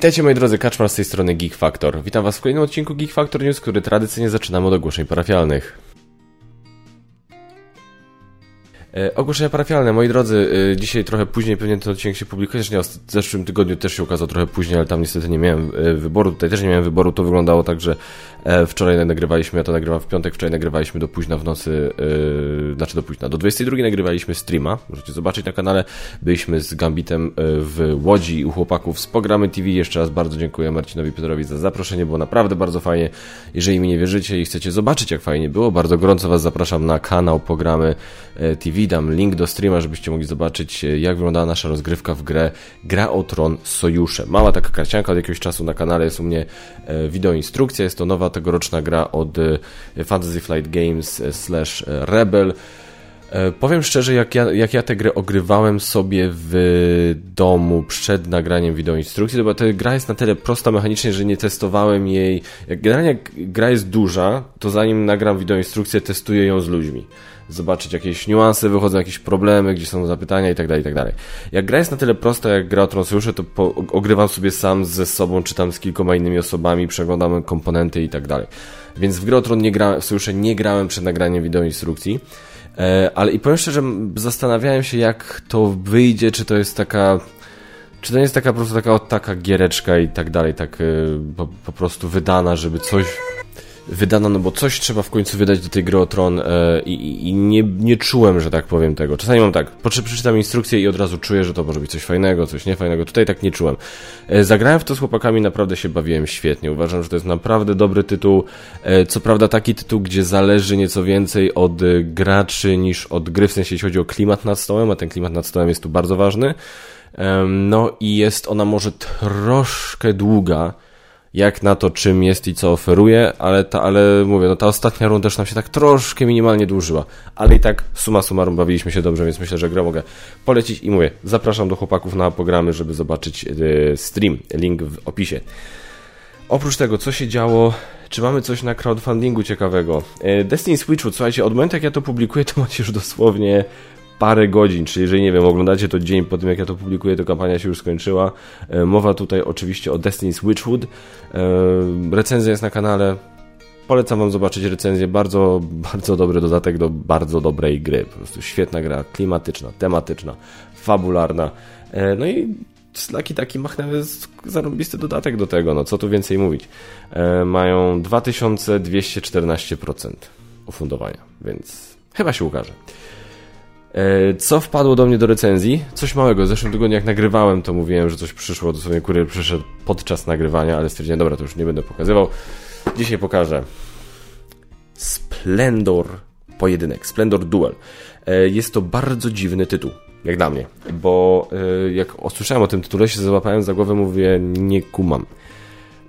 Witajcie moi drodzy, Kaczmar z tej strony Geek Factor. Witam was w kolejnym odcinku Geek Factor News, który tradycyjnie zaczynamy od ogłoszeń parafialnych. Ogłoszenia parafialne, moi drodzy, e, dzisiaj trochę później pewnie ten odcinek się publikuje, nie, w zeszłym tygodniu też się ukazał trochę później, ale tam niestety nie miałem e, wyboru, tutaj też nie miałem wyboru, to wyglądało tak, że e, wczoraj nagrywaliśmy, ja to nagrywam w piątek, wczoraj nagrywaliśmy do późna w nocy, e, znaczy do późna, do 22 nagrywaliśmy streama, możecie zobaczyć na kanale, byliśmy z Gambitem e, w Łodzi u chłopaków z Pogramy TV, jeszcze raz bardzo dziękuję Marcinowi Piotrowi za zaproszenie, było naprawdę bardzo fajnie, jeżeli mi nie wierzycie i chcecie zobaczyć jak fajnie było, bardzo gorąco was zapraszam na kanał Pogramy TV, dam link do streama, żebyście mogli zobaczyć, e, jak wyglądała nasza rozgrywka w grę Gra o Tron Sojusze. Mała taka karcianka od jakiegoś czasu na kanale jest u mnie e, wideo instrukcja. Jest to nowa tegoroczna gra od e, Fantasy Flight Games slash Rebel. Powiem szczerze, jak ja, jak ja tę grę ogrywałem sobie w domu przed nagraniem wideoinstrukcji, bo ta gra jest na tyle prosta mechanicznie, że nie testowałem jej. Generalnie jak gra jest duża, to zanim nagram wideoinstrukcję, testuję ją z ludźmi zobaczyć jakieś niuanse, wychodzą jakieś problemy, gdzie są zapytania i tak dalej, i tak. Jak gra jest na tyle prosta, jak gra o Tronsojusze, to po, ogrywam sobie sam ze sobą, czy tam z kilkoma innymi osobami, przeglądamy komponenty i tak. Więc w grę o Tron nie grałem, w Sojusze nie grałem przed nagraniem wideoinstrukcji, e, ale i powiem szczerze, zastanawiałem się, jak to wyjdzie, czy to jest taka czy to nie jest taka po prostu taka, taka giereczka i tak dalej, tak y, po, po, prostu wydana, żeby coś wydana, no bo coś trzeba w końcu wydać do tej gry o Tron e, i, i, nie, nie czułem, że tak powiem tego. Czasami mam tak, przeczytam instrukcję i od razu czuję, że to może być coś fajnego, coś niefajnego. Tutaj tak nie czułem. E, zagrałem w to z chłopakami, naprawdę się bawiłem świetnie. Uważam, że to jest naprawdę dobry tytuł. E, co prawda taki tytuł, gdzie zależy nieco więcej od graczy niż od gry, w sensie jeśli chodzi o klimat nad stołem, a ten klimat nad stołem jest tu bardzo ważny. No i jest ona może troszkę długa, jak na to, czym jest i co oferuje, ale, ta, ale mówię, no ta ostatnia runda też nam się tak troszkę minimalnie dłużyła, ale i tak suma summarum bawiliśmy się dobrze, więc myślę, że grę mogę polecić i mówię, zapraszam do chłopaków na programy, żeby zobaczyć yy, stream, link w opisie. Oprócz tego, co się działo, czy mamy coś na crowdfundingu ciekawego? Yy, Destiny Switchwood, słuchajcie, od momentu jak ja to publikuję, to macie już dosłownie parę godzin, czyli jeżeli, nie wiem, oglądacie to dzień po tym, jak ja to publikuję, to kampania się już skończyła. E, mowa tutaj oczywiście o Destiny's Witchwood. E, recenzja jest na kanale. Polecam wam zobaczyć recenzję. Bardzo, bardzo dobry dodatek do bardzo dobrej gry. Po prostu świetna gra, klimatyczna, tematyczna, fabularna. E, no i Slaki taki machnęły zarobisty dodatek do tego, no co tu więcej mówić. Mają 2214% ufundowania, więc chyba się ukaże. E, co wpadło do mnie do recenzji? Coś małego. W zeszłym tygodniu jak nagrywałem, to mówiłem, że coś przyszło. Dosłownie kurier przyszedł podczas nagrywania, ale stwierdziłem, dobra, to już nie będę pokazywał. Dzisiaj pokażę Splendor Pojedynek, Splendor Duel. E, jest to bardzo dziwny tytuł, jak dla mnie, bo e, jak usłyszałem o tym tytule, się załapałem za głowę, mówię, nie kumam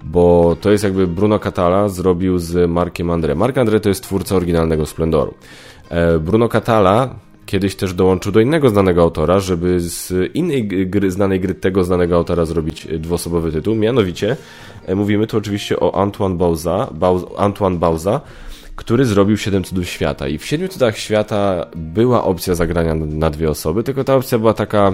bo to jest jakby Bruno Catala zrobił z Markiem Andre. Mark Andre to jest twórca oryginalnego Splendoru. Bruno Catala kiedyś też dołączył do innego znanego autora, żeby z innej gry, znanej gry tego znanego autora zrobić dwuosobowy tytuł. Mianowicie e, mówimy tu oczywiście o Antoine Bauza, Antoine Bauza który zrobił Siedem Cudów Świata. I w Siedmiu Cudach Świata była opcja zagrania na dwie osoby, tylko ta opcja była taka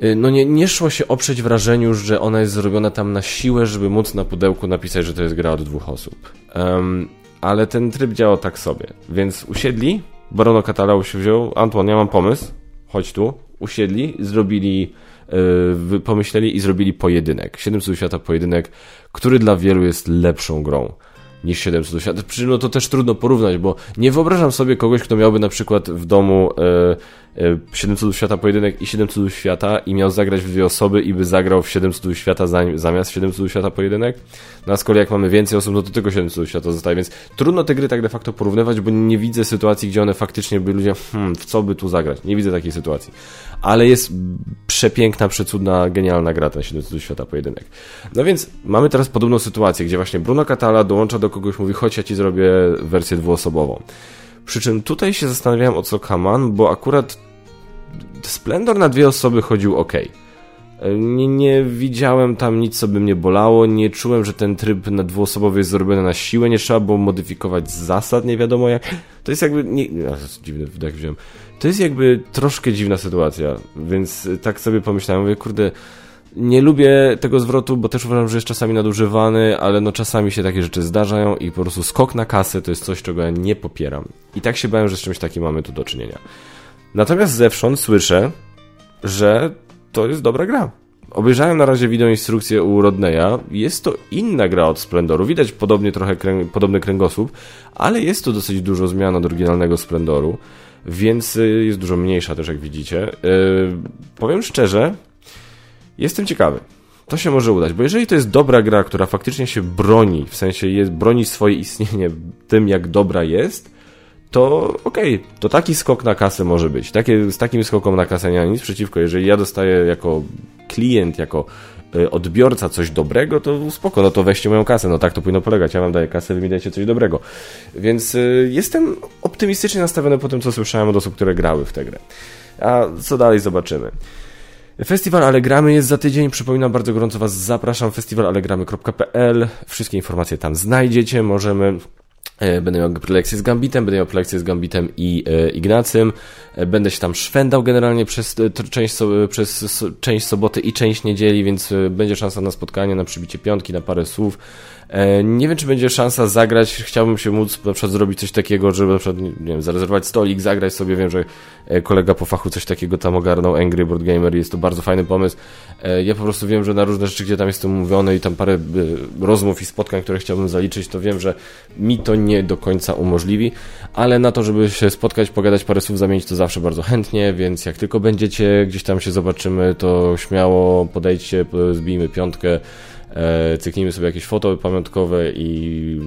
e, no nie, nie szło się oprzeć wrażeniu, że ona jest zrobiona tam na siłę, żeby móc na pudełku napisać, że to jest gra od dwóch osób. Um, ale ten tryb działał tak sobie. Więc usiedli, Barono Catalao się wziął, Antoine, ja mam pomysł, chodź tu, usiedli, zrobili, yy, pomyśleli i zrobili pojedynek. 700 świata pojedynek, który dla wielu jest lepszą grą niż 700 świata. Przy no to też trudno porównać, bo nie wyobrażam sobie kogoś, kto miałby na przykład w domu e, 7 cudów świata pojedynek i 7 cudów świata i miał zagrać w dwie osoby i by zagrał w 7 cudów świata zamiast 7 cudów świata pojedynek. No z kolei jak mamy więcej osób, no to tylko 7 cudów świata zostaje, więc trudno te gry tak de facto porównywać, bo nie widzę sytuacji, gdzie one faktycznie by ludzie, hmm, w co by tu zagrać? Nie widzę takiej sytuacji. Ale jest przepiękna, przecudna, genialna gra ten 7 cudów świata pojedynek. No więc mamy teraz podobną sytuację, gdzie właśnie Bruno Catala dołącza do kogoś, mówi chodź ja ci zrobię wersję dwuosobową. Przy czym tutaj się zastanawiałem o co Kaman, bo akurat Splendor na dwie osoby chodził ok. Nie, nie widziałem tam nic, co by mnie bolało, nie czułem, że ten tryb na dwuosobowy jest zrobiony na siłę, nie trzeba było modyfikować zasad, nie wiadomo jak. To jest jakby... Nie, no, dziwny wdech wziąłem. To jest jakby troszkę dziwna sytuacja, więc tak sobie pomyślałem, mówię, kurde, Nie lubię tego zwrotu, bo też uważam, że jest czasami nadużywany, ale no czasami się takie rzeczy zdarzają i po prostu skok na kasę to jest coś, czego ja nie popieram. I tak się bałem, że z czymś takim mamy tu do czynienia. Natomiast zewsząd słyszę, że to jest dobra gra. Obejrzałem na razie wideo instrukcję u Rodneya. Jest to inna gra od Splendoru. Widać podobnie trochę krę podobny kręgosłup, ale jest to dosyć dużo zmian od oryginalnego Splendoru, więc y, jest dużo mniejsza też, jak widzicie. Yy, powiem szczerze, jestem ciekawy. To się może udać, bo jeżeli to jest dobra gra, która faktycznie się broni, w sensie jest, broni swoje istnienie tym, jak dobra jest, to okej, okay, to taki skok na kasę może być. Takie, z takim skokiem na kasę nie ma nic przeciwko. Jeżeli ja dostaję jako klient, jako y, odbiorca coś dobrego, to spoko, no to weźcie moją kasę, no tak to powinno polegać, ja wam daję kasę, wy mi dajecie coś dobrego. Więc y, jestem optymistycznie nastawiony po tym, co słyszałem od osób, które grały w tę grę. A co dalej zobaczymy. Festiwal Allegramy jest za tydzień. Przypominam, bardzo gorąco Was zapraszam. festiwalalegramy.pl. Wszystkie informacje tam znajdziecie. Możemy E, będę miał prelekcję z Gambitem, będę miał prelekcję z Gambitem i e, Ignacym. E, będę się tam szwendał generalnie przez część, przez część soboty i część niedzieli, więc będzie szansa na spotkanie, na przybicie piątki, na parę słów. E, nie wiem, czy będzie szansa zagrać. Chciałbym się móc na przykład zrobić coś takiego, żeby na przykład, nie wiem, zarezerwować stolik, zagrać sobie. Wiem, że e, kolega po fachu coś takiego tam ogarnął, Angry Board Gamer, jest to bardzo fajny pomysł. E, ja po prostu wiem, że na różne rzeczy, gdzie tam jestem mówiony i tam parę rozmów i spotkań, które chciałbym zaliczyć, to wiem, że mi to nie do końca umożliwi, ale na to, żeby się spotkać, pogadać parę słów, zamienić to zawsze bardzo chętnie, więc jak tylko będziecie, gdzieś tam się zobaczymy, to śmiało podejdźcie, zbijmy piątkę, e, cyknijmy sobie jakieś foto pamiątkowe i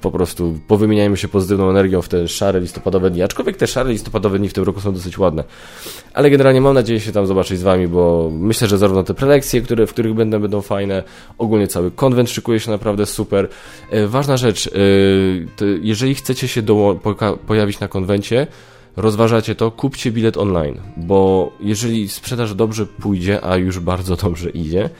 po prostu powymieniajmy się pozytywną energią w te szare listopadowe dni. Aczkolwiek te szare listopadowe dni w tym roku są dosyć ładne. Ale generalnie mam nadzieję się tam zobaczyć z Wami, bo myślę, że zarówno te prelekcje, które, w których będę, będą fajne, ogólnie cały konwent szykuje się naprawdę super. E, ważna rzecz, e, jeżeli chcecie się pojawić na konwencie, rozważacie to, kupcie bilet online, bo jeżeli sprzedaż dobrze pójdzie, a już bardzo dobrze idzie,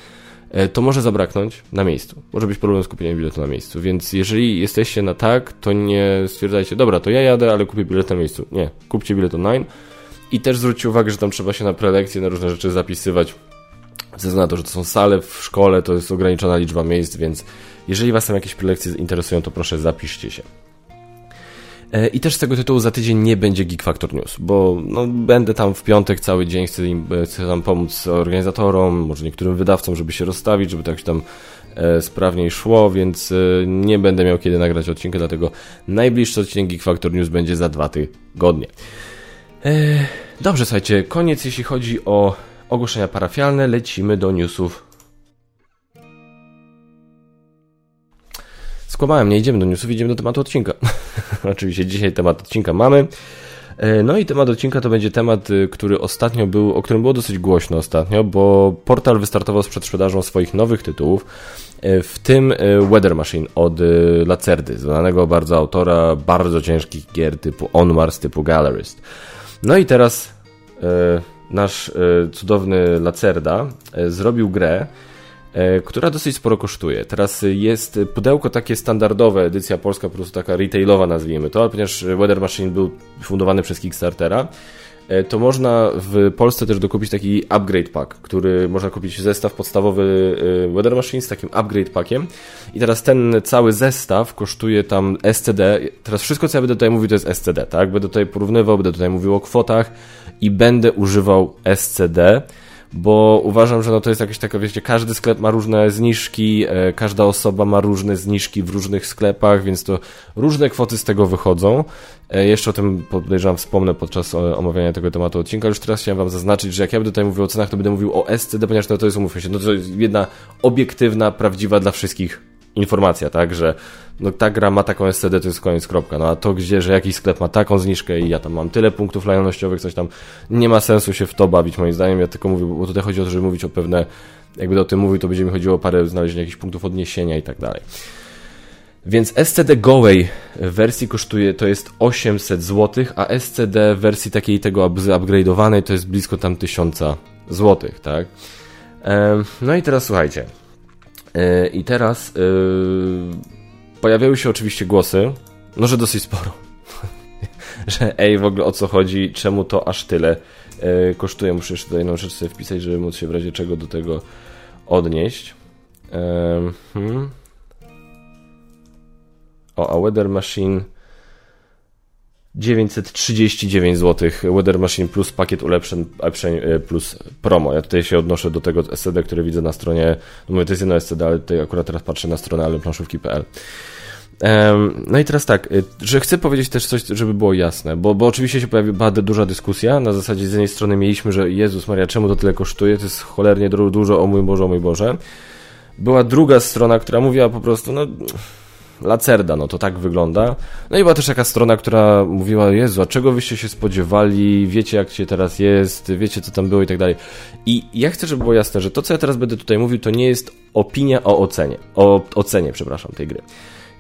to może zabraknąć na miejscu. Może być problem z kupieniem biletu na miejscu. Więc jeżeli jesteście na tak, to nie stwierdzajcie, dobra, to ja jadę, ale kupię bilet na miejscu. Nie, kupcie bilet online. I też zwróćcie uwagę, że tam trzeba się na prelekcje, na różne rzeczy zapisywać. Ze na to, że to są sale w szkole, to jest ograniczona liczba miejsc, więc jeżeli Was tam jakieś prelekcje interesują, to proszę zapiszcie się. E, I też z tego tytułu za tydzień nie będzie Geek Factor News, bo no, będę tam w piątek cały dzień, chcę, im, chcę tam pomóc organizatorom, może niektórym wydawcom, żeby się rozstawić, żeby tak się tam e, sprawniej szło, więc e, nie będę miał kiedy nagrać odcinka, dlatego najbliższy odcinek Geek Factor News będzie za dwa tygodnie. E, dobrze, słuchajcie, koniec jeśli chodzi o ogłoszenia parafialne, lecimy do newsów skłamałem, nie idziemy do newsów, idziemy do tematu odcinka. Oczywiście dzisiaj temat odcinka mamy. E, no i temat odcinka to będzie temat, y, który ostatnio był, o którym było dosyć głośno ostatnio, bo portal wystartował z przedsprzedażą swoich nowych tytułów, e, w tym e, Weather Machine od Lacerdy, znanego bardzo autora bardzo ciężkich gier typu Onwars, typu Gallerist. No i teraz nasz cudowny Lacerda zrobił grę, która dosyć sporo kosztuje. Teraz jest pudełko takie standardowe, edycja polska, po prostu taka retailowa nazwijmy to, ale ponieważ Weather Machine był fundowany przez Kickstartera, e, to można w Polsce też dokupić taki upgrade pack, który można kupić zestaw podstawowy e, Weather Machine z takim upgrade packiem i teraz ten cały zestaw kosztuje tam SCD, teraz wszystko co ja będę tutaj mówił to jest SCD, tak? Będę tutaj porównywał, będę tutaj mówił o kwotach i będę używał SCD, bo uważam, że no to jest jakieś takie, wiecie, każdy sklep ma różne zniżki, e, każda osoba ma różne zniżki w różnych sklepach, więc to różne kwoty z tego wychodzą. E, jeszcze o tym podejrzewam wspomnę podczas e, omawiania tego tematu odcinka. Już teraz chciałem wam zaznaczyć, że jak ja będę tutaj mówił o cenach, to będę mówił o SCD, ponieważ no to jest, umówmy się, no to jest jedna obiektywna, prawdziwa dla wszystkich informacja, tak, że no ta gra ma taką SCD, to jest koniec, kropka. No a to gdzie, że jakiś sklep ma taką zniżkę i ja tam mam tyle punktów lojalnościowych, coś tam, nie ma sensu się w to bawić moim zdaniem. Ja tylko mówię, bo tutaj chodzi o to, żeby mówić o pewne, jakby o tym mówił, to będzie mi chodziło o parę znalezienia jakichś punktów odniesienia i tak dalej. Więc SCD Gołej wersji kosztuje, to jest 800 zł, a SCD wersji takiej tego upgrade'owanej to jest blisko tam 1000 zł, tak? No i teraz słuchajcie. E, I teraz yy, pojawiały się oczywiście głosy, no że dosyć sporo, że ej, w ogóle o co chodzi, czemu to aż tyle yy, kosztuje. Muszę jeszcze jedną rzecz sobie wpisać, żeby móc się w razie czego do tego odnieść. Hmm. O, a Weather Machine 939 zł. Weather Machine plus pakiet ulepszeń, ulepszeń e, plus promo. Ja tutaj się odnoszę do tego SCD, które widzę na stronie. No mówię, to jest jedno SCD, ale tutaj akurat teraz patrzę na stronę alleplanszówki.pl. No i teraz tak, że chcę powiedzieć też coś, żeby było jasne, bo, bo oczywiście się pojawiła duża dyskusja, na zasadzie z jednej strony mieliśmy, że Jezus Maria, czemu to tyle kosztuje, to jest cholernie dużo, o mój Boże, o mój Boże. Była druga strona, która mówiła po prostu, no Lacerda, no to tak wygląda. No i była też jakaś strona, która mówiła, Jezu, a czego wyście się spodziewali, wiecie jak się teraz jest, wiecie co tam było i tak dalej. I ja chcę, żeby było jasne, że to co ja teraz będę tutaj mówił, to nie jest opinia o ocenie, o ocenie, przepraszam, tej gry.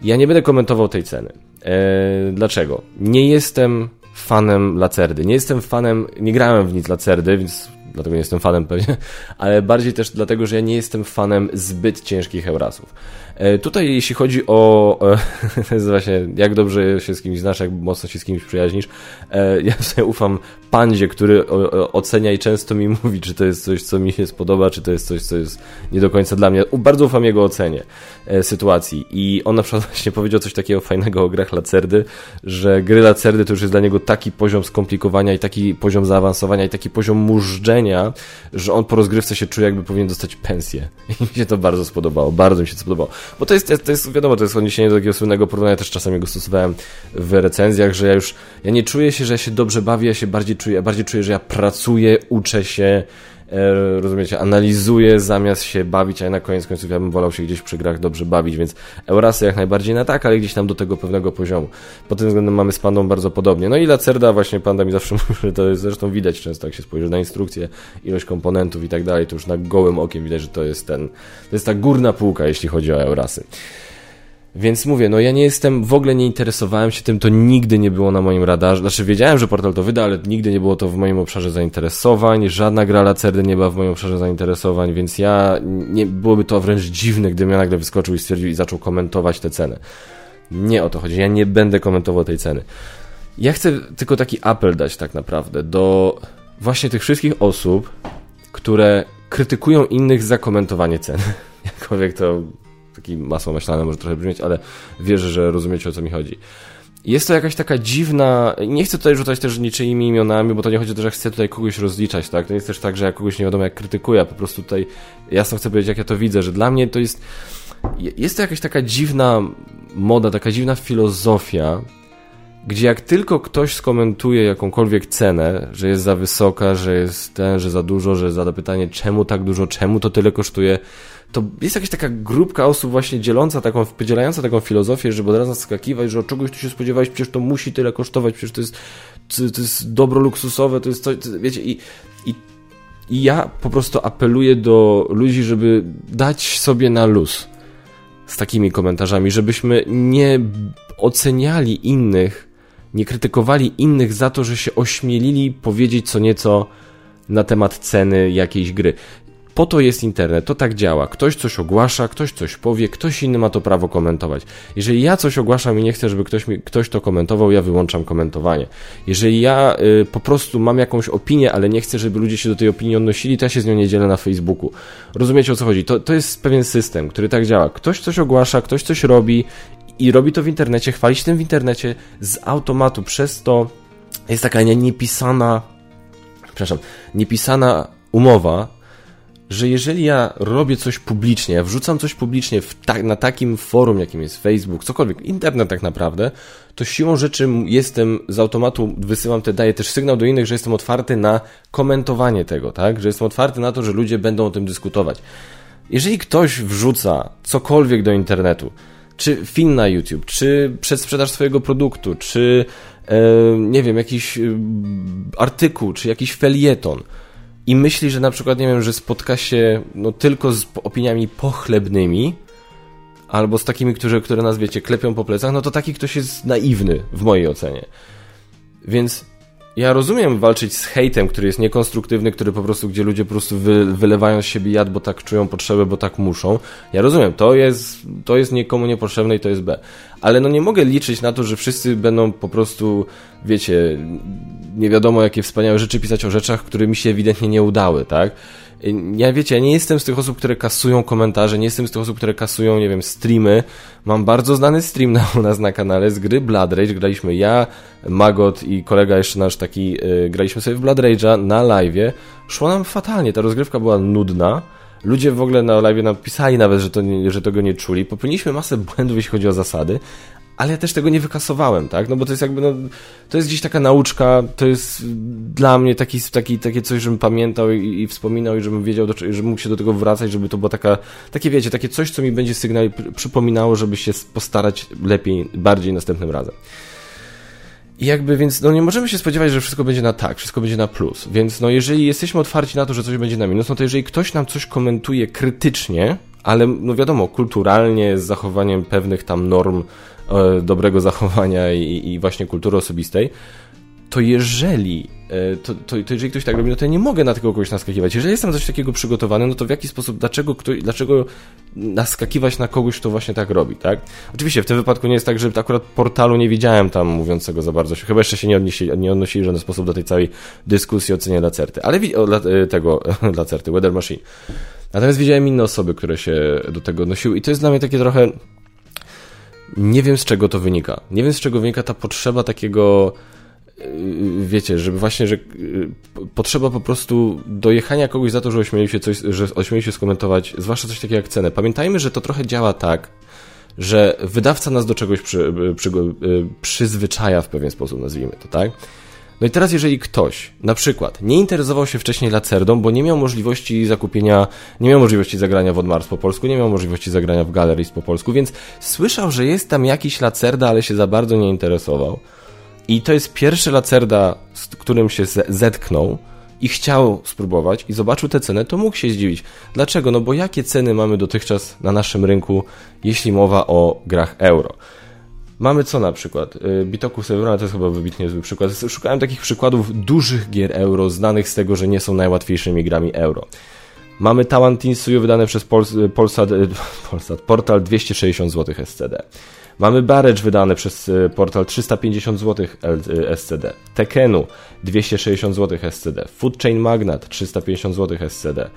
Ja nie będę komentował tej ceny. Eee, dlaczego? Nie jestem fanem Lacerdy. Nie jestem fanem, nie grałem w nic Lacerdy, więc dlatego nie jestem fanem pewnie, ale bardziej też dlatego, że ja nie jestem fanem zbyt ciężkich Eurasów. E, tutaj jeśli chodzi o jest właśnie jak dobrze się z kimś znasz, jak mocno się z kimś przyjaźnisz, e, ja sobie ufam pandzie, który ocenia i często mi mówi, czy to jest coś, co mi się spodoba, czy to jest coś, co jest nie do końca dla mnie. Bardzo ufam jego ocenie e, sytuacji i on na przykład właśnie powiedział coś takiego fajnego o grach Lacerdy, że gry Lacerdy to już jest dla niego taki poziom skomplikowania i taki poziom zaawansowania i taki poziom mużdżenia, że on po rozgrywce się czuje jakby powinien dostać pensję. I mi się to bardzo spodobało, bardzo mi się to spodobało. Bo to jest, to jest wiadomo, to jest odniesienie do takiego słynnego porównania, też czasami go stosowałem w recenzjach, że ja już, ja nie czuję się, że ja się dobrze bawię, ja się bardziej czuję, bardziej czuję, że ja pracuję, uczę się, rozumiecie, analizuję zamiast się bawić, a na koniec końców ja bym wolał się gdzieś przy grach dobrze bawić, więc Eurasy jak najbardziej na tak, ale gdzieś tam do tego pewnego poziomu. Pod tym względem mamy z Pandą bardzo podobnie. No i Lacerda właśnie Panda mi zawsze mówi, że to jest zresztą widać często, jak się spojrzy na instrukcję, ilość komponentów i tak dalej, to już na gołym okiem widać, że to jest ten, to jest ta górna półka, jeśli chodzi o Eurasy. Więc mówię, no ja nie jestem, w ogóle nie interesowałem się tym, to nigdy nie było na moim radarze. Znaczy wiedziałem, że portal to wyda, ale nigdy nie było to w moim obszarze zainteresowań. Żadna gra Lacerdy nie była w moim obszarze zainteresowań, więc ja, nie, byłoby to wręcz dziwne, gdybym ja nagle wyskoczył i stwierdził i zaczął komentować tę cenę. Nie o to chodzi, ja nie będę komentował tej ceny. Ja chcę tylko taki apel dać tak naprawdę do właśnie tych wszystkich osób, które krytykują innych za komentowanie ceny. Jakkolwiek to taki masło maślane może trochę brzmieć, ale wierzę, że rozumiecie o co mi chodzi. Jest to jakaś taka dziwna. Nie chcę tutaj rzucać też niczyimi imionami, bo to nie chodzi o to, że chcę tutaj kogoś rozliczać, tak? To jest też tak, że ja kogoś nie wiadomo jak krytykuję, po prostu tutaj jasno chcę powiedzieć, jak ja to widzę, że dla mnie to jest. Jest to jakaś taka dziwna moda, taka dziwna filozofia, gdzie jak tylko ktoś skomentuje jakąkolwiek cenę, że jest za wysoka, że jest ten, że za dużo, że zada pytanie, czemu tak dużo, czemu to tyle kosztuje, to jest jakaś taka grupka osób właśnie dzieląca taką, podzielająca taką filozofię, żeby od razu skakiwać, że od czegoś tu się spodziewałeś, przecież to musi tyle kosztować, przecież to jest, to jest dobro luksusowe, to jest coś, to, wiecie, i, i, i ja po prostu apeluję do ludzi, żeby dać sobie na luz z takimi komentarzami, żebyśmy nie oceniali innych, nie krytykowali innych za to, że się ośmielili powiedzieć co nieco na temat ceny jakiejś gry. Po to jest internet, to tak działa. Ktoś coś ogłasza, ktoś coś powie, ktoś inny ma to prawo komentować. Jeżeli ja coś ogłaszam i nie chcę, żeby ktoś, mi, ktoś to komentował, ja wyłączam komentowanie. Jeżeli ja y, po prostu mam jakąś opinię, ale nie chcę, żeby ludzie się do tej opinii odnosili, to ja się z nią nie dzielę na Facebooku. Rozumiecie o co chodzi? To, to jest pewien system, który tak działa. Ktoś coś ogłasza, ktoś coś robi i robi to w internecie, chwali się tym w internecie z automatu. Przez to jest taka niepisana, przepraszam, niepisana umowa, że jeżeli ja robię coś publicznie, ja wrzucam coś publicznie ta na takim forum, jakim jest Facebook, cokolwiek, internet tak naprawdę, to siłą rzeczy jestem z automatu, wysyłam te, daję też sygnał do innych, że jestem otwarty na komentowanie tego, tak? Że jestem otwarty na to, że ludzie będą o tym dyskutować. Jeżeli ktoś wrzuca cokolwiek do internetu, czy film na YouTube, czy przedsprzedaż swojego produktu, czy e, nie wiem, jakiś e, artykuł, czy jakiś felieton, i myśli, że na przykład, nie wiem, że spotka się no, tylko z opiniami pochlebnymi, albo z takimi, którzy, które nas, wiecie, klepią po plecach, no to taki ktoś jest naiwny, w mojej ocenie. Więc ja rozumiem walczyć z hejtem, który jest niekonstruktywny, który po prostu, gdzie ludzie po prostu wy, wylewają z siebie jad, bo tak czują potrzebę, bo tak muszą. Ja rozumiem, to jest, to jest nikomu niepotrzebne i to jest B. Ale no nie mogę liczyć na to, że wszyscy będą po prostu, wiecie, nie wiadomo jakie wspaniałe rzeczy pisać o rzeczach, które mi się ewidentnie nie udały, tak? Ja wiecie, ja nie jestem z tych osób, które kasują komentarze, nie jestem z tych osób, które kasują, nie wiem, streamy. Mam bardzo znany stream na, u nas na kanale z gry Blood Rage. Graliśmy ja, Magot i kolega jeszcze nasz taki, yy, graliśmy sobie w Blood Rage'a na live'ie. Szło nam fatalnie, ta rozgrywka była nudna. Ludzie w ogóle na live napisali nawet, że, to że tego nie czuli. Popełniliśmy masę błędów, jeśli chodzi o zasady, ale ja też tego nie wykasowałem, tak? No bo to jest jakby, no, to jest gdzieś taka nauczka, to jest dla mnie taki, taki, takie coś, żebym pamiętał i, i wspominał i żebym wiedział, do, żebym mógł się do tego wracać, żeby to było taka, takie wiecie, takie coś, co mi będzie sygnał przypominało, żeby się postarać lepiej, bardziej następnym razem. I jakby, więc no nie możemy się spodziewać, że wszystko będzie na tak, wszystko będzie na plus. Więc no jeżeli jesteśmy otwarci na to, że coś będzie na minus, no to jeżeli ktoś nam coś komentuje krytycznie, ale no wiadomo, kulturalnie, z zachowaniem pewnych tam norm dobrego zachowania i, i właśnie kultury osobistej, to jeżeli, e, to, to, to, jeżeli ktoś tak robi, no to ja nie mogę na tego kogoś naskakiwać. Jeżeli jestem coś takiego przygotowany, no to w jaki sposób, dlaczego, ktoś, dlaczego naskakiwać na kogoś, kto właśnie tak robi, tak? Oczywiście w tym wypadku nie jest tak, że akurat portalu nie widziałem tam mówiącego za bardzo, chyba jeszcze się nie odnosili, nie odnosili w żaden sposób do tej całej dyskusji o cenie Lacerty, ale o, e, tego Lacerty, Weather Machine. Natomiast widziałem inne osoby, które się do tego odnosiły i to jest dla mnie takie trochę nie wiem z czego to wynika. Nie wiem z czego wynika ta potrzeba takiego Yy, wiecie, żeby właśnie, że yy, potrzeba po prostu dojechania kogoś za to, że ośmieli się coś, że ośmieli się skomentować, zwłaszcza coś takiego jak cenę. Pamiętajmy, że to trochę działa tak, że wydawca nas do czegoś przy, przy, yy, przyzwyczaja w pewien sposób, nazwijmy to, tak? No i teraz, jeżeli ktoś, na przykład, nie interesował się wcześniej Lacerdą, bo nie miał możliwości zakupienia, nie miał możliwości zagrania w Odmars po polsku, nie miał możliwości zagrania w Galleries po polsku, więc słyszał, że jest tam jakiś Lacerda, ale się za bardzo nie interesował, i to jest pierwszy Lacerda, z którym się zetknął i chciał spróbować i zobaczył tę cenę, to mógł się zdziwić. Dlaczego? No bo jakie ceny mamy dotychczas na naszym rynku, jeśli mowa o grach euro? Mamy co na przykład? Y, Bitoku Severana to jest chyba wybitnie zły przykład. Szukałem takich przykładów dużych gier euro, znanych z tego, że nie są najłatwiejszymi grami euro. Mamy Tawantinsuyu wydane przez Polsat, Polsat, portal 260 zł SCD. Mamy Barrage wydane przez y, portal 350 zł SCD. Tekenu 260 zł SCD. Food Chain Magnat 350 zł SCD.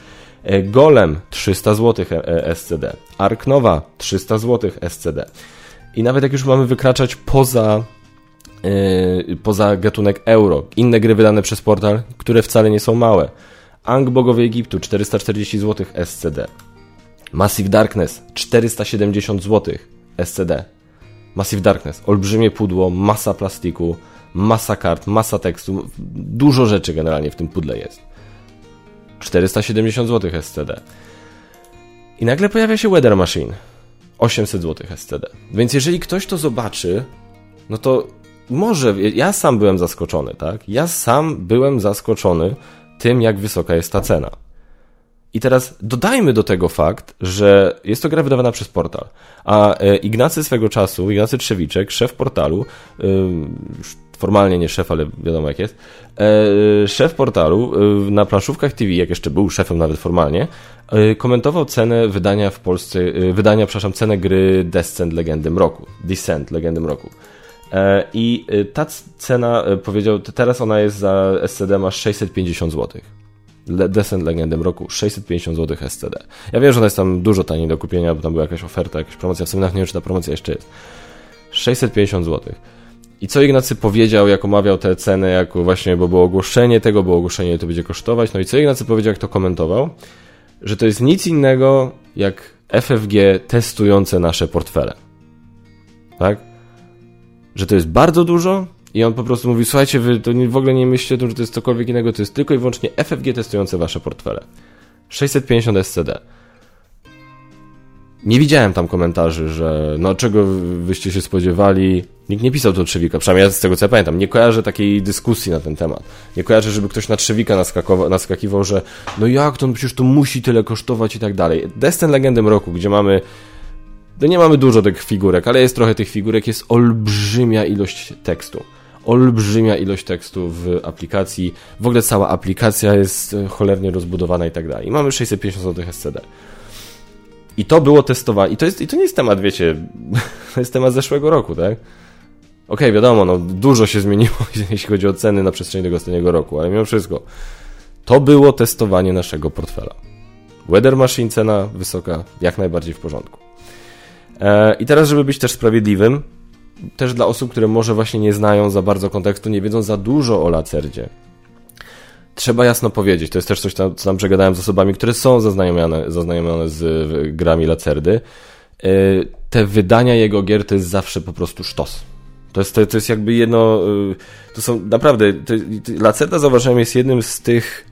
Golem 300 zł SCD. Arknowa 300 zł SCD. I nawet jak już mamy wykraczać poza yy, poza gatunek euro, inne gry wydane przez portal, które wcale nie są małe. Ang Bogowie Egiptu 440 zł SCD. Massive Darkness 470 zł SCD. Massive Darkness, olbrzymie pudło, masa plastiku, masa kart, masa tekstu, dużo rzeczy generalnie w tym pudle jest. 470 zł SCD. I nagle pojawia się Weather Machine. 800 zł SCD. Więc jeżeli ktoś to zobaczy, no to może, ja sam byłem zaskoczony, tak? Ja sam byłem zaskoczony tym, jak wysoka jest ta cena. I teraz dodajmy do tego fakt, że jest to gra wydawana przez portal. A e, Ignacy swego czasu, Ignacy Trzewiczek, szef portalu, już formalnie nie szef, ale wiadomo jak jest, e, szef portalu na planszówkach TV, jak jeszcze był szefem nawet formalnie, e, komentował cenę wydania w Polsce, wydania, przepraszam, cenę gry Descent Legendy Mroku, Descent Legendy Mroku. I ta cena, powiedział, teraz ona jest za SCD masz 650 złotych. Descent Legendem roku 650 zł SCD. Ja wiem, że ona jest tam dużo taniej do kupienia, bo tam była jakaś oferta, jakaś promocja w seminach, nie wiem, czy ta promocja jeszcze jest. 650 zł. I co Ignacy powiedział, jak omawiał te ceny, jak właśnie, bo było ogłoszenie tego, było ogłoszenie, to będzie kosztować. No i co Ignacy powiedział, jak to komentował? Że to jest nic innego jak FFG testujące nasze portfele. Tak? Że to jest bardzo dużo, i on po prostu mówi, słuchajcie, wy to w ogóle nie myślcie tym, że to jest cokolwiek innego, to jest tylko i wyłącznie FFG testujące wasze portfele. 650 SCD. Nie widziałem tam komentarzy, że no czego wyście się spodziewali. Nikt nie pisał do Trzewika, przynajmniej ja z tego co ja pamiętam. Nie kojarzę takiej dyskusji na ten temat. Nie kojarzę, żeby ktoś na Trzewika naskakiwał, że no jak to, no przecież to musi tyle kosztować i tak dalej. Destin Legendem Roku, gdzie mamy no nie mamy dużo tych figurek, ale jest trochę tych figurek, jest olbrzymia ilość tekstu olbrzymia ilość tekstu w aplikacji. W ogóle cała aplikacja jest cholernie rozbudowana i tak dalej. Mamy 650 zł SCD. I to było testowane. I to, jest, I to nie jest temat, wiecie, to jest temat zeszłego roku, tak? okay, wiadomo, no dużo się zmieniło, jeśli chodzi o ceny na przestrzeni tego ostatniego roku, ale mimo wszystko, to było testowanie naszego portfela. Weather Machine cena wysoka, jak najbardziej w porządku. E, I teraz, żeby być też sprawiedliwym, też dla osób, które może właśnie nie znają za bardzo kontekstu, nie wiedzą za dużo o Lacerdzie, trzeba jasno powiedzieć, to jest też coś, co tam przegadałem z osobami, które są zaznajomione, zaznajomione z grami Lacerdy, e, te wydania jego gier to jest zawsze po prostu sztos. To jest, to, to jest jakby jedno, e, to są naprawdę, to, Lacerda zauważyłem jest jednym z tych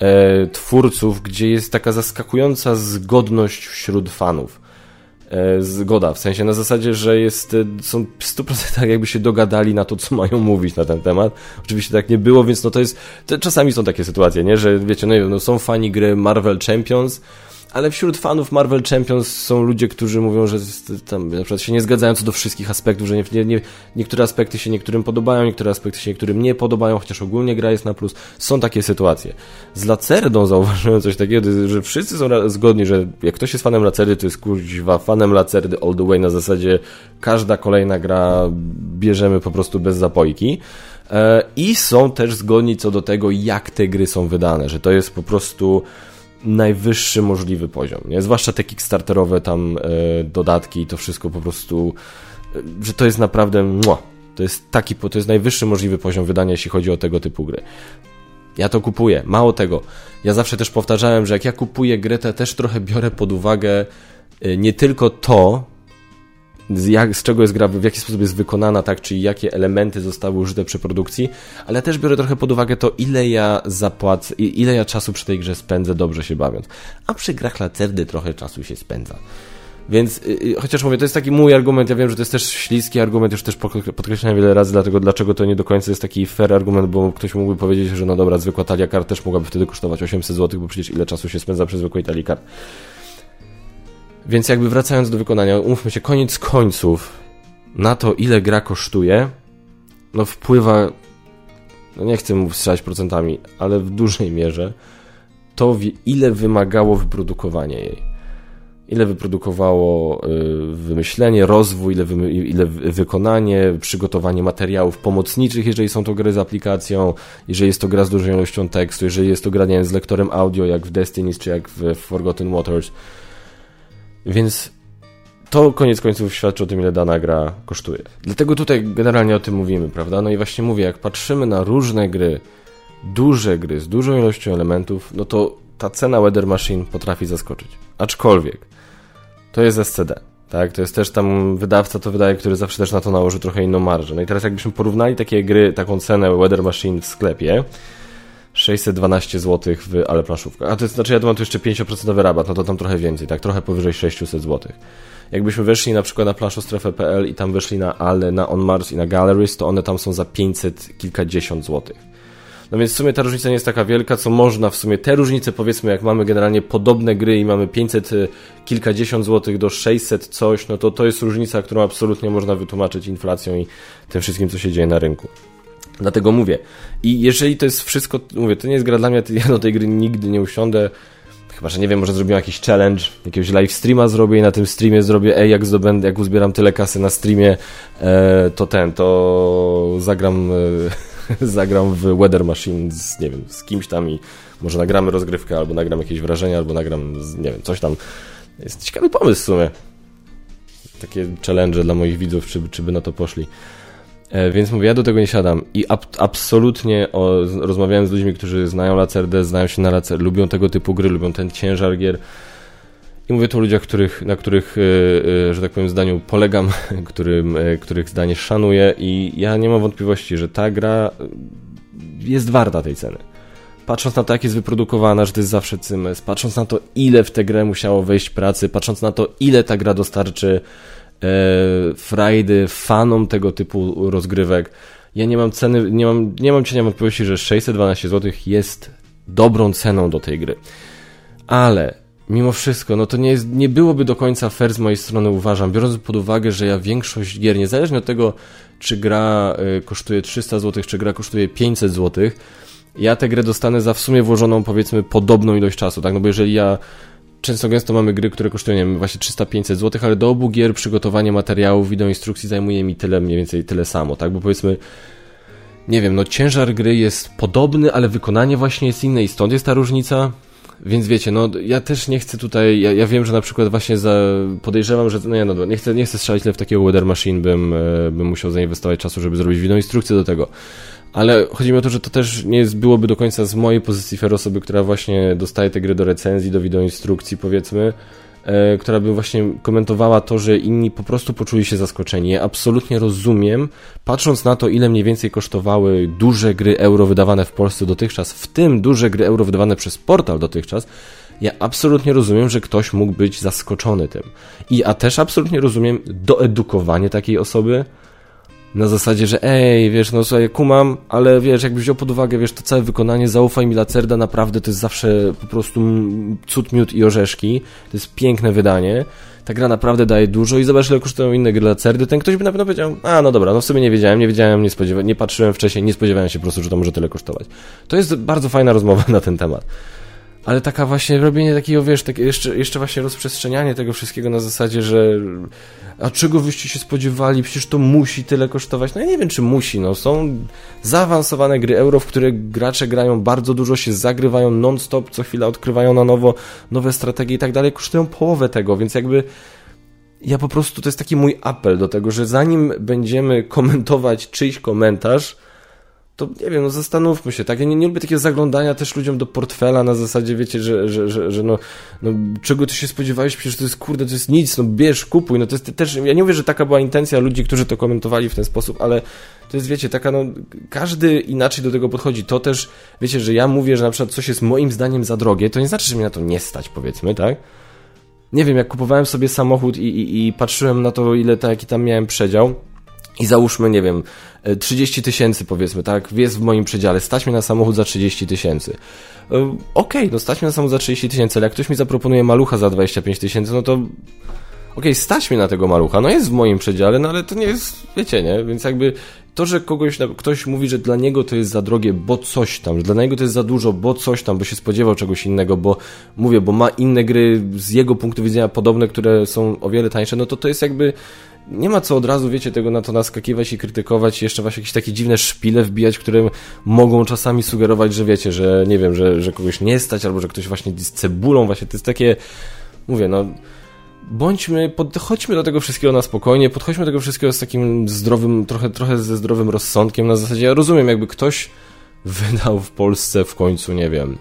e, twórców, gdzie jest taka zaskakująca zgodność wśród fanów. E, zgoda, w sensie na zasadzie, że jest, e, są w 100% jakby się dogadali na to, co mają mówić na ten temat. Oczywiście tak nie było, więc no to jest, to czasami są takie sytuacje, nie, że wiecie, no, no są fani gry Marvel Champions, ale wśród fanów Marvel Champions są ludzie, którzy mówią, że tam na przykład się nie zgadzają co do wszystkich aspektów, że nie, nie, niektóre aspekty się niektórym podobają, niektóre aspekty się niektórym nie podobają, chociaż ogólnie gra jest na plus. Są takie sytuacje. Z Lacerdą zauważyłem coś takiego, że wszyscy są zgodni, że jak ktoś jest fanem Lacerdy, to jest kurwa fanem Lacerdy all the way na zasadzie każda kolejna gra bierzemy po prostu bez zapojki. E, I są też zgodni co do tego, jak te gry są wydane, że to jest po prostu najwyższy możliwy poziom, nie? Zwłaszcza te kickstarterowe tam e, dodatki i to wszystko po prostu, e, że to jest naprawdę mua, to jest taki, to jest najwyższy możliwy poziom wydania, jeśli chodzi o tego typu gry. Ja to kupuję. Mało tego, ja zawsze też powtarzałem, że jak ja kupuję grę, to też trochę biorę pod uwagę e, nie tylko to, z, jak, z czego jest gra, w jaki sposób jest wykonana, tak, czyli jakie elementy zostały użyte przy produkcji, ale też biorę trochę pod uwagę to, ile ja zapłacę, ile ja czasu przy tej grze spędzę dobrze się bawiąc. A przy grach lacerdy trochę czasu się spędza. Więc yy, chociaż mówię, to jest taki mój argument, ja wiem, że to jest też śliski argument, już też podkreślałem wiele razy, dlatego dlaczego to nie do końca jest taki fair argument, bo ktoś mógłby powiedzieć, że no dobra, zwykła talia kart też mogłaby wtedy kosztować 800 zł, bo przecież ile czasu się spędza przy zwykłej talii kart. Więc jakby wracając do wykonania, umówmy się, koniec końców na to, ile gra kosztuje, no wpływa, no nie chcę mówić strzelać procentami, ale w dużej mierze to, ile wymagało wyprodukowanie jej. Ile wyprodukowało y, wymyślenie, rozwój, ile, wy, ile wykonanie, przygotowanie materiałów pomocniczych, jeżeli są to gry z aplikacją, jeżeli jest to gra z dużą ilością tekstu, jeżeli jest to gra nie wiem, z lektorem audio, jak w Destiny czy jak w Forgotten Waters więc to koniec końców świadczy o tym, ile dana gra kosztuje. Dlatego tutaj generalnie o tym mówimy, prawda? No i właśnie mówię, jak patrzymy na różne gry, duże gry z dużą ilością elementów, no to ta cena Weather Machine potrafi zaskoczyć. Aczkolwiek to jest SCD. Tak, to jest też tam wydawca to wydaje, który zawsze też na to nałoży trochę inną marżę. No i teraz jakbyśmy porównali takie gry, taką cenę Weather Machine w sklepie, 612 zł w ale planszówka. A to jest, znaczy ja tu mam tu jeszcze 5% rabat, no to tam trochę więcej, tak, trochę powyżej 600 zł. Jakbyśmy weszli na przykład na planszowstrefę.pl i tam weszli na Ale, na On Mars i na Galleries, to one tam są za 500 kilkadziesiąt złotych. No więc w sumie ta różnica nie jest taka wielka, co można w sumie te różnice powiedzmy, jak mamy generalnie podobne gry i mamy 500 y, kilkadziesiąt złotych do 600 coś, no to to jest różnica, którą absolutnie można wytłumaczyć inflacją i tym wszystkim, co się dzieje na rynku. Dlatego mówię. I jeżeli to jest wszystko, mówię, to nie jest gra dla mnie, ja do tej gry nigdy nie usiądę. Chyba, że nie wiem, może zrobię jakiś challenge, jakiegoś live streama zrobię i na tym streamie zrobię, ej, jak zdobędę, jak uzbieram tyle kasy na streamie, e, to ten, to zagram, e, zagram w Weather Machine z, nie wiem, z kimś tam i może nagramy rozgrywkę, albo nagram jakieś wrażenia, albo nagram, nie wiem, coś tam. Jest ciekawy pomysł w sumie. Takie challenge dla moich widzów, czy, czy by na to poszli. E, więc mówię, ja do tego nie siadam i ab absolutnie o, rozmawiałem z ludźmi, którzy znają Lacerdę, znają się na Lacer, lubią tego typu gry, lubią ten ciężar gier. I mówię to o ludziach, których, na których, e, e, że tak powiem, zdaniu polegam, którym, których zdanie szanuję i ja nie mam wątpliwości, że ta gra jest warta tej ceny. Patrząc na to, jak jest wyprodukowana, że to jest zawsze cymes, patrząc na to, ile w tę grę musiało wejść pracy, patrząc na to, ile ta gra dostarczy frajdy fanom tego typu rozgrywek. Ja nie mam ceny, nie mam, nie mam cienia wątpliwości, że 612 zł jest dobrą ceną do tej gry. Ale mimo wszystko, no to nie, jest, nie byłoby do końca fair z mojej strony, uważam, biorąc pod uwagę, że ja większość gier, niezależnie od tego, czy gra e, kosztuje 300 zł, czy gra kosztuje 500 zł, ja tę grę dostanę za w sumie włożoną, powiedzmy, podobną ilość czasu, tak? No bo jeżeli ja często gęsto mamy gry, które kosztują, nie wiem, właśnie 300-500 zł, ale do obu gier przygotowanie materiałów, instrukcji zajmuje mi tyle, mniej więcej tyle samo, tak? Bo powiedzmy, nie wiem, no ciężar gry jest podobny, ale wykonanie właśnie jest inne i stąd jest ta różnica. Więc wiecie, no ja też nie chcę tutaj, ja, ja wiem, że na przykład właśnie za, podejrzewam, że, no ja no, nie chcę, nie chcę strzelać w takiego Weather Machine, bym, e, bym musiał zainwestować czasu, żeby zrobić wideo instrukcję do tego. Ale chodzi mi o to, że to też nie jest, byłoby do końca z mojej pozycji fair osoby, która właśnie dostaje te gry do recenzji, do wideo instrukcji powiedzmy, która by właśnie komentowała to, że inni po prostu poczuli się zaskoczeni. Ja absolutnie rozumiem, patrząc na to, ile mniej więcej kosztowały duże gry euro wydawane w Polsce dotychczas, w tym duże gry euro wydawane przez portal dotychczas, ja absolutnie rozumiem, że ktoś mógł być zaskoczony tym. I a też absolutnie rozumiem doedukowanie takiej osoby, na zasadzie, że ej, wiesz, no sobie kumam, ale wiesz, jakbyś wziął pod uwagę, wiesz, to całe wykonanie, zaufaj mi Lacerda, naprawdę to jest zawsze po prostu cud, miód i orzeszki, to jest piękne wydanie, ta gra naprawdę daje dużo i zobacz, ile kosztują inne gry Lacerdy, ten ktoś by na pewno powiedział, a no dobra, no w sumie nie wiedziałem, nie wiedziałem, nie spodziewałem, nie patrzyłem wcześniej, nie spodziewałem się po prostu, że to może tyle kosztować. To jest bardzo fajna rozmowa na ten temat ale taka właśnie robienie takiego, wiesz, takie jeszcze, jeszcze właśnie rozprzestrzenianie tego wszystkiego na zasadzie, że a czego wyście się spodziewali, przecież to musi tyle kosztować. No ja nie wiem, czy musi, no. Są zaawansowane gry euro, w które gracze grają bardzo dużo, się zagrywają non-stop, co chwila odkrywają na nowo nowe strategie i tak dalej, kosztują połowę tego, więc jakby ja po prostu, to jest taki mój apel do tego, że zanim będziemy komentować czyjś komentarz, to nie wiem, no zastanówmy się, tak? Ja nie, nie lubię takiego zaglądania też ludziom do portfela na zasadzie, wiecie, że, że, że, że no, no, czego ty się spodziewałeś, przecież to jest, kurde, to jest nic, no bierz, kupuj, no to jest też, ja nie mówię, że taka była intencja ludzi, którzy to komentowali w ten sposób, ale to jest, wiecie, taka, no, każdy inaczej do tego podchodzi, to też, wiecie, że ja mówię, że na przykład coś jest moim zdaniem za drogie, to nie znaczy, że mnie na to nie stać, powiedzmy, tak? Nie wiem, jak kupowałem sobie samochód i, i, i patrzyłem na to, ile, tak, jaki tam miałem przedział, i załóżmy, nie wiem, 30 e, tysięcy powiedzmy, tak, jest w moim przedziale, stać mnie na samochód za 30 tysięcy. E, okej, okay, no stać mnie na samochód za 30 tysięcy, ale jak ktoś mi zaproponuje malucha za 25 tysięcy, no to okej, okay, stać mnie na tego malucha, no jest w moim przedziale, no ale to nie jest, wiecie, nie, więc jakby to, że kogoś, ktoś mówi, że dla niego to jest za drogie, bo coś tam, że dla niego to jest za dużo, bo coś tam, bo się spodziewał czegoś innego, bo mówię, bo ma inne gry z jego punktu widzenia podobne, które są o wiele tańsze, no to to jest jakby nie ma co od razu, wiecie, tego na to naskakiwać i krytykować jeszcze właśnie jakieś takie dziwne szpile wbijać, które mogą czasami sugerować, że wiecie, że nie wiem, że, że kogoś nie stać, albo że ktoś właśnie z cebulą, właśnie to jest takie, mówię, no bądźmy, podchodźmy do tego wszystkiego na spokojnie, podchodźmy do tego wszystkiego z takim zdrowym, trochę, trochę ze zdrowym rozsądkiem, na zasadzie, ja rozumiem, jakby ktoś wydał w Polsce w końcu, nie wiem,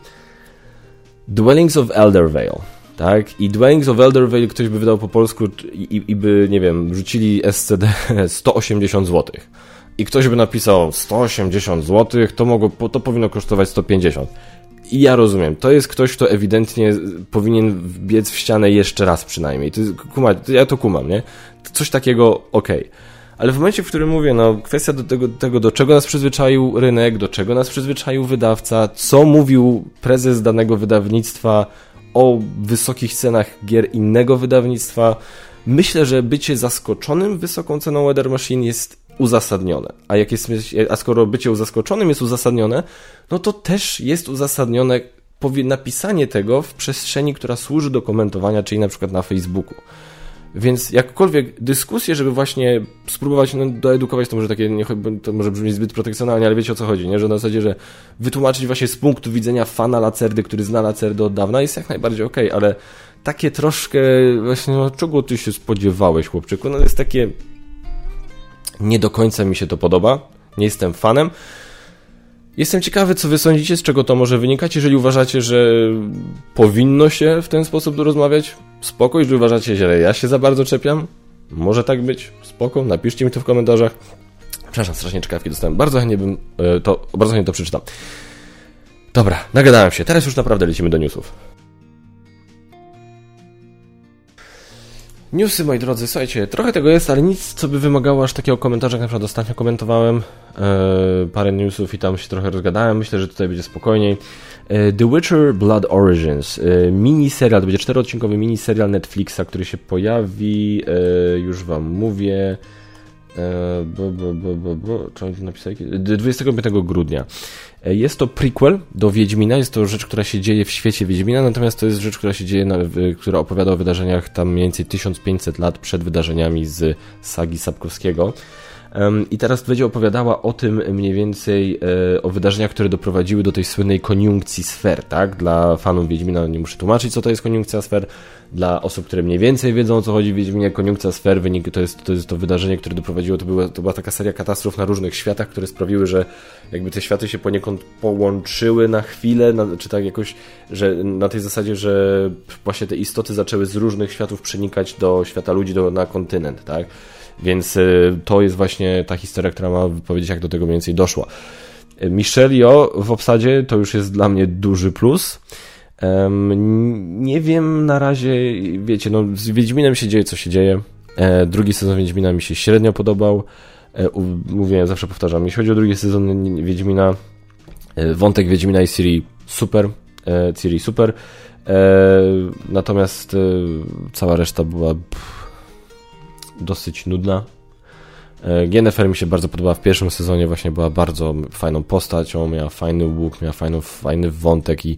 Dwellings of Eldervale, tak? I Dwellings of Eldervale ktoś by wydał po polsku i, i by, nie wiem, rzucili SCD 180 zł. I ktoś by napisał 180 zł, to, mogło, to powinno kosztować 150. I ja rozumiem, to jest ktoś, kto ewidentnie powinien biec w ścianę jeszcze raz przynajmniej. To jest, kuma, ja to kumam, nie? Coś takiego, okej. Okay. Ale w momencie, w którym mówię, no, kwestia do tego, tego, do czego nas przyzwyczaił rynek, do czego nas przyzwyczaił wydawca, co mówił prezes danego wydawnictwa o wysokich cenach gier innego wydawnictwa. Myślę, że bycie zaskoczonym wysoką ceną Weather Machine jest uzasadnione. A, jak jest, a skoro bycie zaskoczonym jest uzasadnione, no to też jest uzasadnione napisanie tego w przestrzeni, która służy do komentowania, czyli na przykład na Facebooku. Więc jakkolwiek dyskusje, żeby właśnie spróbować no, doedukować, to może takie, nie, to może brzmi zbyt protekcjonalnie, ale wiecie o co chodzi, nie? Że na zasadzie, że wytłumaczyć właśnie z punktu widzenia fana Lacerdy, który zna Lacerdę od dawna, jest jak najbardziej okej, okay, ale takie troszkę właśnie, no czego ty się spodziewałeś, chłopczyku? No jest takie nie do końca mi się to podoba, nie jestem fanem. Jestem ciekawy, co wy sądzicie, z czego to może wynikać. Jeżeli uważacie, że powinno się w ten sposób rozmawiać, spoko. Jeżeli uważacie, że ja się za bardzo czepiam, może tak być, spoko. Napiszcie mi to w komentarzach. Przepraszam, strasznie czekawki dostałem. Bardzo chętnie bym e, to, bardzo chętnie to przeczytam. Dobra, nagadałem się. Teraz już naprawdę lecimy do newsów. Newsy, moi drodzy, słuchajcie, trochę tego jest, ale nic, co by wymagało aż takiego komentarza, jak na przykład ostatnio komentowałem e, parę newsów i tam się trochę rozgadałem. Myślę, że tutaj będzie spokojniej. E, The Witcher Blood Origins, e, mini serial, to będzie czteroodcinkowy mini serial Netflixa, który się pojawi, e, już wam mówię, bo, bo, bo, bo, bo, czy oni napisali? 25 grudnia. E, jest to prequel do Wiedźmina, jest to rzecz, która się dzieje w świecie Wiedźmina, natomiast to jest rzecz, która się dzieje, która opowiada o wydarzeniach tam mniej więcej 1500 lat przed wydarzeniami z sagi Sapkowskiego. I teraz będzie opowiadała o tym mniej więcej, e, o wydarzeniach, które doprowadziły do tej słynnej koniunkcji sfer, tak? Dla fanów Wiedźmina nie muszę tłumaczyć, co to jest koniunkcja sfer. Dla osób, które mniej więcej wiedzą, o co chodzi w Wiedźminie, koniunkcja sfer wynik, to, jest, to jest to wydarzenie, które doprowadziło, to była, to była taka seria katastrof na różnych światach, które sprawiły, że jakby te światy się poniekąd połączyły na chwilę, na, czy tak jakoś, że na tej zasadzie, że właśnie te istoty zaczęły z różnych światów przenikać do świata ludzi, do, na kontynent, tak? Więc y, to jest właśnie ta historia, która ma powiedzieć, jak do tego mniej więcej doszła. Michelle Yeoh w obsadzie to już jest dla mnie duży plus. Nie wiem na razie, wiecie, no z Wiedźminem się dzieje, co się dzieje. E, drugi sezon Wiedźmina mi się średnio podobał. E, mówię, zawsze powtarzam, jeśli chodzi o drugi sezon Wiedźmina, e, wątek Wiedźmina i Ciri super, Ciri super. Natomiast cała reszta była dosyć nudna. Jennifer mi się bardzo podobała w pierwszym sezonie, właśnie była bardzo fajną postacią, miała fajny łuk, miała fajny, fajny wątek i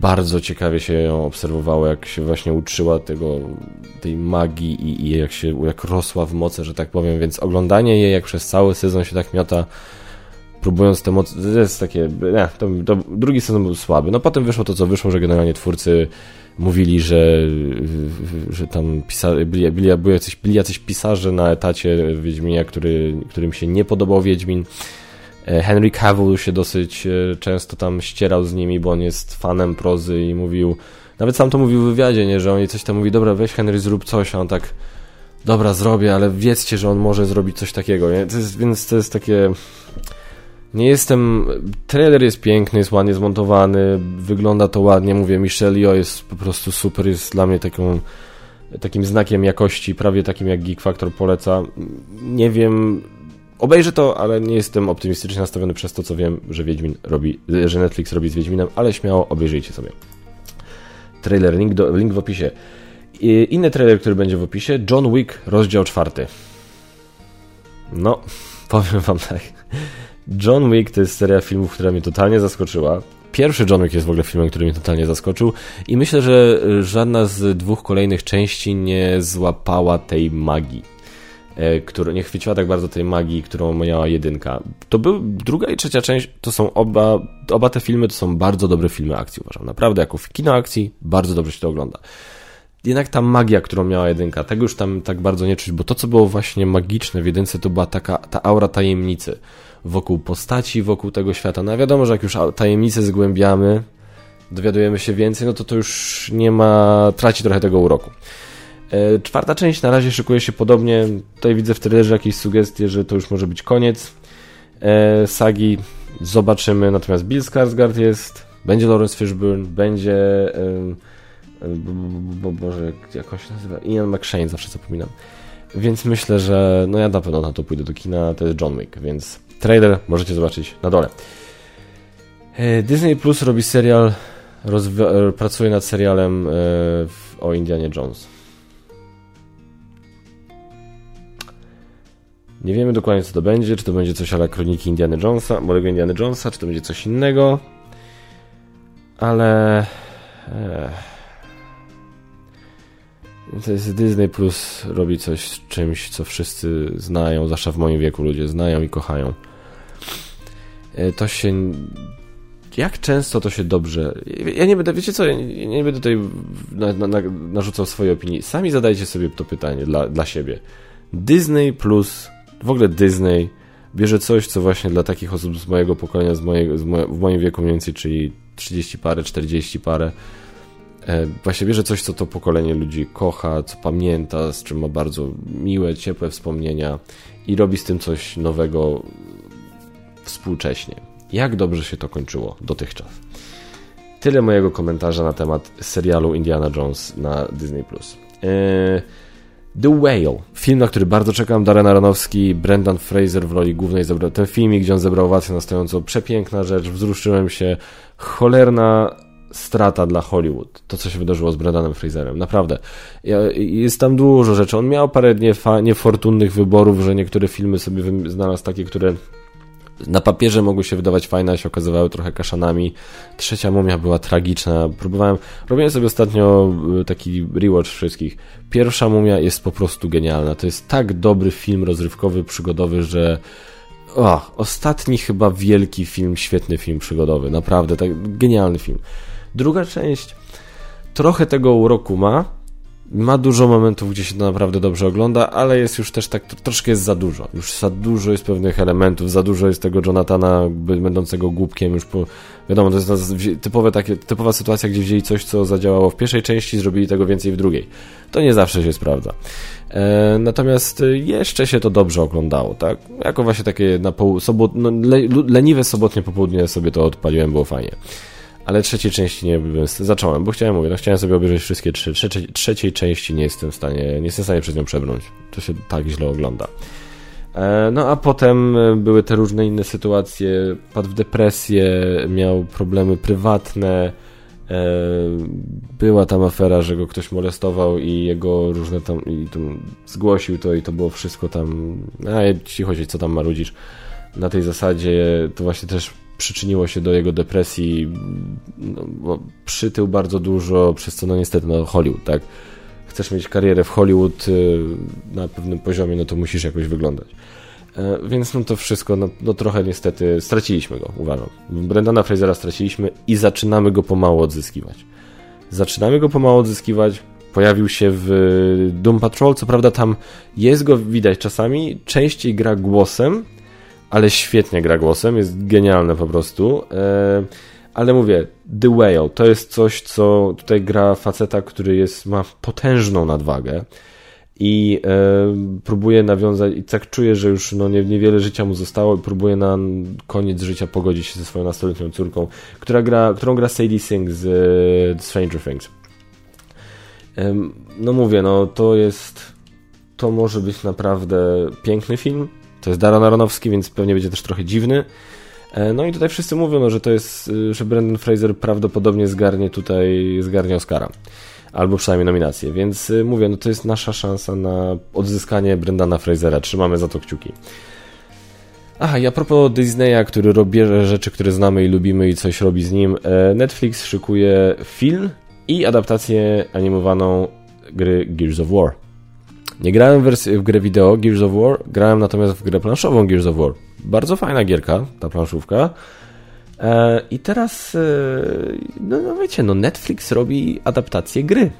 bardzo ciekawie się ją obserwowało, jak się właśnie uczyła tego, tej magii i, i, jak się jak rosła w mocy, że tak powiem, więc oglądanie jej, jak przez cały sezon się tak miota, próbując te moce, to jest takie, nie, to, to, drugi sezon był słaby. No potem wyszło to, co wyszło, że generalnie twórcy mówili, że, że tam pisarze, byli, byli, byli, jacyś, byli jacyś pisarze na etacie Wiedźminia, który, którym się nie podobał Wiedźmin, E, Henry Cavill się dosyć e, często tam ścierał z nimi, bo on jest fanem prozy i mówił, nawet sam to mówił w wywiadzie, nie, że on coś tam mówi, dobra, weź Henry, zrób coś, a on tak, dobra, zrobię, ale wiedzcie, że on może zrobić coś takiego, nie? To jest, więc to jest takie... Nie jestem... Trailer jest piękny, jest ładnie zmontowany, wygląda to ładnie, mówię, Michelle Yeoh jest po prostu super, jest dla mnie taką takim znakiem jakości, prawie takim jak Geek Factor poleca. Nie wiem, Obejrzę to, ale nie jestem optymistycznie nastawiony przez to, co wiem, że Wiedźmin robi, że Netflix robi z Wiedźminem, ale śmiało obejrzyjcie sobie. Trailer, link, do, link w opisie. I inny trailer, który będzie w opisie, John Wick, rozdział czwarty. No, powiem wam tak. John Wick to jest seria filmów, która mnie totalnie zaskoczyła. Pierwszy John Wick jest w ogóle filmem, który mnie totalnie zaskoczył i myślę, że żadna z dwóch kolejnych części nie złapała tej magii E, która nie chwyciła tak bardzo tej magii, którą miała jedynka. To był druga i trzecia część, to są oba, oba te filmy to są bardzo dobre filmy akcji, uważam. Naprawdę, jako w kino akcji, bardzo dobrze się to ogląda. Jednak ta magia, którą miała jedynka, tego już tam tak bardzo nie czuć, bo to, co było właśnie magiczne w jedynce, to była taka ta aura tajemnicy wokół postaci, wokół tego świata. No wiadomo, że jak już tajemnicę zgłębiamy, dowiadujemy się więcej, no to to już nie ma, traci trochę tego uroku. E, czwarta część na razie szykuje się podobnie. Tutaj widzę w trailerze jakieś sugestie, że to już może być koniec e, sagi. Zobaczymy. Natomiast Bill Skarsgård jest, będzie Lawrence Fishburne, będzie bo, Boże, jak on się nazywa? Ian McShane, zawsze zapominam. Więc myślę, że no ja na pewno na to pójdę do kina, to jest John Wick, więc trailer możecie zobaczyć na dole. E, Disney Plus robi serial, pracuje nad serialem o Indianie Jones. Nie wiemy dokładnie co to będzie, czy to będzie coś ale kroniki Indiana Jonesa, młodego Indiana Jonesa, czy to będzie coś innego. Ale... To jest Disney Plus robi coś z czymś, co wszyscy znają, zwłaszcza w moim wieku ludzie znają i kochają. E, to się... Jak często to się dobrze... Ja nie będę, wiecie co, ja nie, będę tutaj na, na, na, narzucał swojej opinii. Sami zadajcie sobie to pytanie dla, dla siebie. Disney Plus w ogóle Disney bierze coś, co właśnie dla takich osób z mojego pokolenia, z mojego, z w moim wieku mniej więcej, czyli 30 parę, 40 parę, właśnie bierze coś, co to pokolenie ludzi kocha, co pamięta, z czym ma bardzo miłe, ciepłe wspomnienia i robi z tym coś nowego współcześnie. Jak dobrze się to kończyło dotychczas. Tyle mojego komentarza na temat serialu Indiana Jones na Disney+. Yy, The Whale. Film, na który bardzo czekam. Darren Aronofsky, Brendan Fraser w roli głównej zebrał ten filmik, gdzie on zebrał owację na stojąco. Przepiękna rzecz, wzruszyłem się. Cholerna strata dla Hollywood. To, co się wydarzyło z Brendanem Fraserem. Naprawdę. Jest tam dużo rzeczy. On miał parę niefortunnych wyborów, że niektóre filmy sobie znalazł takie, które na papierze mogły się wydawać fajne, a się okazywały trochę kaszanami. Trzecia mumia była tragiczna. Próbowałem, robiłem sobie ostatnio y, taki rewatch wszystkich. Pierwsza mumia jest po prostu genialna. To jest tak dobry film rozrywkowy, przygodowy, że o, ostatni chyba wielki film, świetny film przygodowy. Naprawdę, tak genialny film. Druga część trochę tego uroku ma, ma dużo momentów, gdzie się to naprawdę dobrze ogląda, ale jest już też tak, troszkę jest za dużo. Już za dużo jest pewnych elementów, za dużo jest tego Jonathana będącego głupkiem, już po, wiadomo, to jest typowe takie, typowa sytuacja, gdzie wzięli coś, co zadziałało w pierwszej części, zrobili tego więcej w drugiej. To nie zawsze się sprawdza. E, natomiast jeszcze się to dobrze oglądało, tak? Jako właśnie takie na pół, sobot, no, le, leniwe sobotnie popołudnie sobie to odpaliłem, było fajnie ale trzeciej części nie zacząłem, bo chciałem, mówię, no chciałem sobie obejrzeć wszystkie trzy. Trzeciej, trzeciej części nie jestem w stanie, nie jestem w stanie przez nią przebrnąć. To się tak źle ogląda. E, no a potem e, były te różne inne sytuacje, padł w depresję, miał problemy prywatne, e, była tam afera, że go ktoś molestował i jego różne tam, i tam zgłosił to i to było wszystko tam, a ci chodzi, co tam marudzisz. Na tej zasadzie to właśnie też przyczyniło się do jego depresji, no, przytył bardzo dużo, przez co no niestety no Hollywood, tak? Chcesz mieć karierę w Hollywood y, na pewnym poziomie, no to musisz jakoś wyglądać. E, więc no to wszystko, no, no trochę niestety straciliśmy go, uważam. Brendana Frasera straciliśmy i zaczynamy go pomału odzyskiwać. Zaczynamy go pomału odzyskiwać, pojawił się w Doom Patrol, co prawda tam jest go widać czasami, częściej gra głosem, ale świetnie gra głosem, jest genialne po prostu. E, ale mówię, The Whale to jest coś, co tutaj gra faceta, który jest, ma potężną nadwagę i e, próbuje nawiązać, i tak czuje, że już no, nie, niewiele życia mu zostało i próbuje na koniec życia pogodzić się ze swoją nastoletnią córką, która gra, którą gra Sadie Sink z e, Stranger Things. No mówię, no to jest, to może być naprawdę piękny film, to jest Darren Aronofsky, więc pewnie będzie też trochę dziwny. E, no i tutaj wszyscy mówią, no, że to jest, y, że Brandon Fraser prawdopodobnie zgarnie tutaj, zgarnie Oscara. Albo przynajmniej nominację, więc y, mówię, no to jest nasza szansa na odzyskanie Brendana Frasera. Trzymamy za to kciuki. Aha, i a propos Disneya, który robi rzeczy, które znamy i lubimy i coś robi z nim, e, Netflix szykuje film i adaptację animowaną gry Gears of War. Nie grałem w, w grę wideo Gears of War, grałem natomiast w grę planszową Gears of War. Bardzo fajna gierka, ta planszówka. E, I teraz, e, no, no wiecie, no Netflix robi adaptację gry.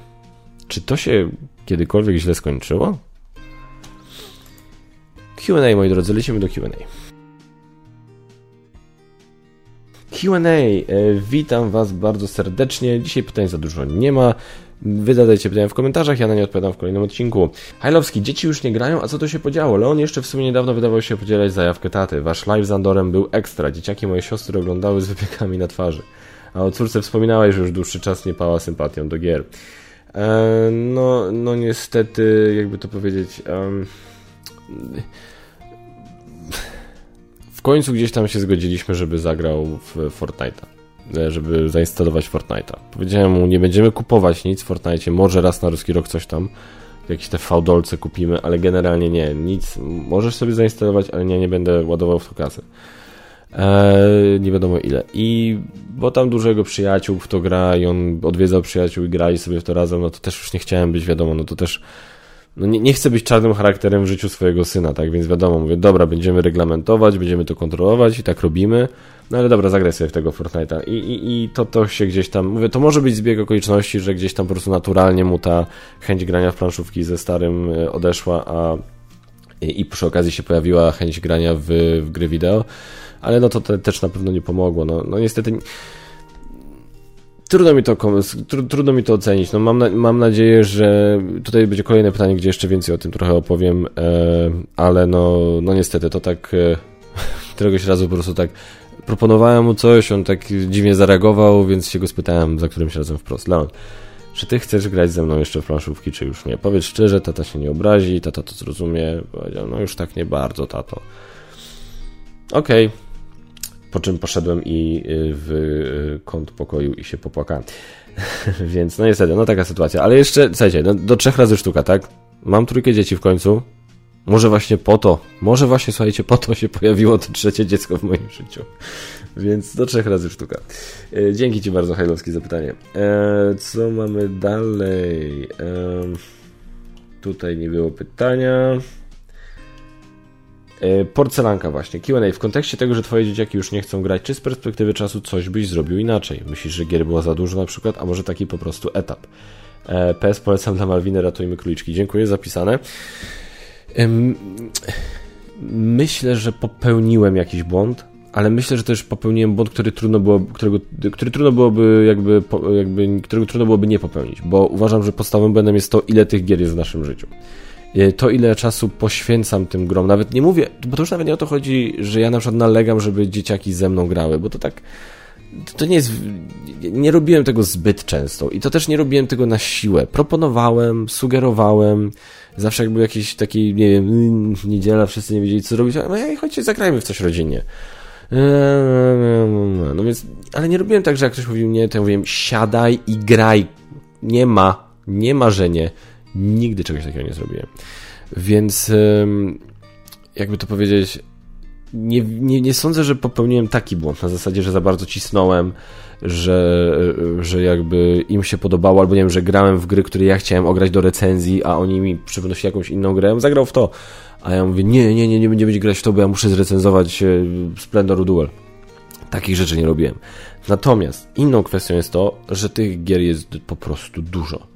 Czy to się kiedykolwiek źle skończyło? Q&A, moi drodzy, lecimy do Q&A. Q&A, e, witam Was bardzo serdecznie. Dzisiaj pytań za dużo nie ma. Wy zadajcie pytania w komentarzach, ja na nie odpowiadam w kolejnym odcinku. Hajlowski, dzieci już nie grają, a co to się podziało? Leon jeszcze w sumie niedawno wydawał się podzielać zajawkę taty. Wasz live z Andorem był ekstra. Dzieciaki moje siostry oglądały z wypiekami na twarzy. A o córce wspominałeś, że już dłuższy czas nie pała sympatią do gier. E, no, no niestety, jakby to powiedzieć... Um, w końcu gdzieś tam się zgodziliśmy, żeby zagrał w Fortnite'a. E, żeby zainstalować Fortnite'a. Powiedziałem mu, nie będziemy kupować nic w Fortnite, może raz na ruski rok coś tam, jakieś te fałdolce kupimy, ale generalnie nie, nic. Możesz sobie zainstalować, ale nie, nie będę ładował w to kasy. Eee, nie wiadomo ile. I bo tam dużego przyjaciół w to gra i on odwiedzał przyjaciół i grali sobie w to razem, no to też już nie chciałem być, wiadomo, no to też no nie, nie chcę być czarnym charakterem w życiu swojego syna, tak, więc wiadomo, mówię, dobra, będziemy reglamentować, będziemy to kontrolować i tak robimy, no ale dobra, zagraj sobie w tego Fortnite'a. I, i, i to, to się gdzieś tam, mówię, to może być zbieg okoliczności, że gdzieś tam po prostu naturalnie mu ta chęć grania w planszówki ze starym e, odeszła, a i, przy okazji się pojawiła chęć grania w, w gry wideo, ale no to te, też na pewno nie pomogło, no, no niestety Trudno mi to, trudno mi to ocenić. No mam, na, mam nadzieję, że tutaj będzie kolejne pytanie, gdzie jeszcze więcej o tym trochę opowiem, e, ale no, no niestety to tak e, któregoś razu po prostu tak proponowałem mu coś, on tak dziwnie zareagował, więc się go spytałem za którymś razem wprost. Leon, czy ty chcesz grać ze mną jeszcze w planszówki, czy już nie? Powiedz szczerze, tata się nie obrazi, tata to zrozumie. Powiedział, no już tak nie bardzo, tato. Okej. Okay. Po czym poszedłem i w kąt pokoju i się popłakałem. Więc no niestety, no taka sytuacja. Ale jeszcze, słuchajcie, no, do trzech razy sztuka, tak? Mam trójkę dzieci w końcu. Może właśnie po to, może właśnie, słuchajcie, po to się pojawiło to trzecie dziecko w moim życiu. Więc do trzech razy sztuka. E, dzięki Ci bardzo, Hajlowski, za pytanie. E, co mamy dalej? E, tutaj nie było pytania. E, porcelanka właśnie, Q&A. W kontekście tego, że twoje dzieciaki już nie chcą grać, czy z perspektywy czasu coś byś zrobił inaczej? Myślisz, że gier było za dużo na przykład, a może taki po prostu etap? E, PS polecam dla Malwiny, ratujmy króliczki. Dziękuję, zapisane. Myślę, że popełniłem jakiś błąd, ale myślę, że też popełniłem błąd, który trudno było, którego, który trudno byłoby jakby, jakby, którego trudno byłoby nie popełnić, bo uważam, że podstawowym błędem jest to, ile tych gier jest w naszym życiu. E, to, ile czasu poświęcam tym grom, nawet nie mówię, bo to już nawet nie o to chodzi, że ja na przykład nalegam, żeby dzieciaki ze mną grały, bo to tak, to nie jest, nie robiłem tego zbyt często i to też nie robiłem tego na siłę. Proponowałem, sugerowałem, zawsze jak był jakiś taki, nie wiem, niedziela, wszyscy nie wiedzieli co zrobić, no ja chodźcie, zagrajmy w coś rodzinnie. No więc, ale nie robiłem tak, że jak ktoś mówił nie, to ja mówiłem siadaj i graj. Nie ma, nie ma, że nie. Nigdy czegoś takiego nie zrobiłem. Więc jakby to powiedzieć, nie, nie, nie sądzę, że popełniłem taki błąd na zasadzie, że za bardzo cisnąłem, że, że jakby im się podobało, albo nie wiem, że grałem w gry, które ja chciałem ograć do recenzji, a oni mi przynosili jakąś inną grę, ja zagrał w to. A ja mówię, nie, nie, nie, nie będziemy grać w to, bo ja muszę zrecenzować e, Splendor Duel. Takich rzeczy nie robiłem. Natomiast inną kwestią jest to, że tych gier jest po prostu dużo.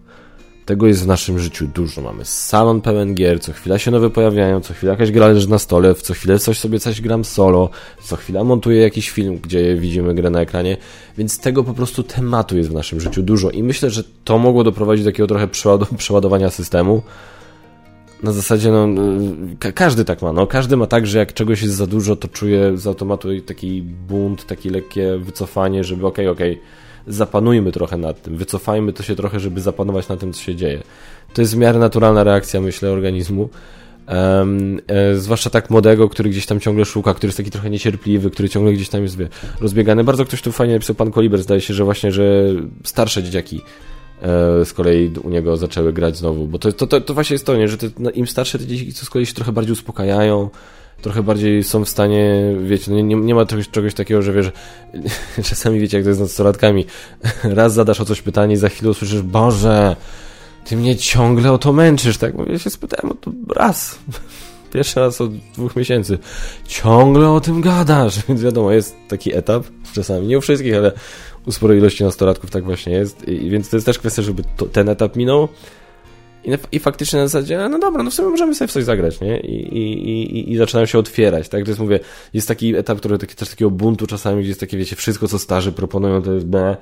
Tego jest w naszym życiu dużo. Mamy salon pełen gier, co chwila się nowe pojawiają, co chwila jakaś gra leży na stole, co chwilę coś sobie coś gram solo, co chwila montuję jakiś film, gdzie widzimy grę na ekranie, więc tego po prostu tematu jest w naszym życiu dużo i myślę, że to mogło doprowadzić do takiego trochę przeładowania systemu. Na zasadzie, no, ka każdy tak ma, no, każdy ma tak, że jak czegoś jest za dużo, to czuje z automatu taki bunt, takie lekkie wycofanie, żeby okej, okay, okej, okay, zapanujmy trochę nad tym, wycofajmy to się trochę, żeby zapanować na tym, co się dzieje. To jest w miarę naturalna reakcja, myślę, organizmu. Um, e, zwłaszcza tak młodego, który gdzieś tam ciągle szuka, który jest taki trochę niecierpliwy, który ciągle gdzieś tam jest wie, rozbiegany. Bardzo ktoś tu fajnie napisał, pan Koliber, zdaje się, że właśnie, że starsze dzieciaki e, z kolei u niego zaczęły grać znowu, bo to, to, to, to właśnie jest to, nie, że te, no, im starsze te dzieci z kolei się trochę bardziej uspokajają, trochę bardziej są w stanie, wiecie, no nie, nie ma czegoś, czegoś takiego, że wiesz, czasami wiecie, jak to jest z nastolatkami, raz zadasz o coś pytanie i za chwilę usłyszysz, Boże, ty mnie ciągle o to męczysz, tak? Mówię, ja się spytałem o to raz, pierwszy raz od dwóch miesięcy, ciągle o tym gadasz, więc wiadomo, jest taki etap, czasami, nie u wszystkich, ale u sporej ilości nastolatków tak właśnie jest, i więc to jest też kwestia, żeby to, ten etap minął, i, I faktycznie na zasadzie, no dobra, no w sumie możemy sobie w coś zagrać, nie? I, i, i, i zaczynają się otwierać, tak? To jest, mówię, jest taki etap, który taki, też takiego buntu czasami, gdzie jest takie, wiecie, wszystko co starzy proponują to jest B,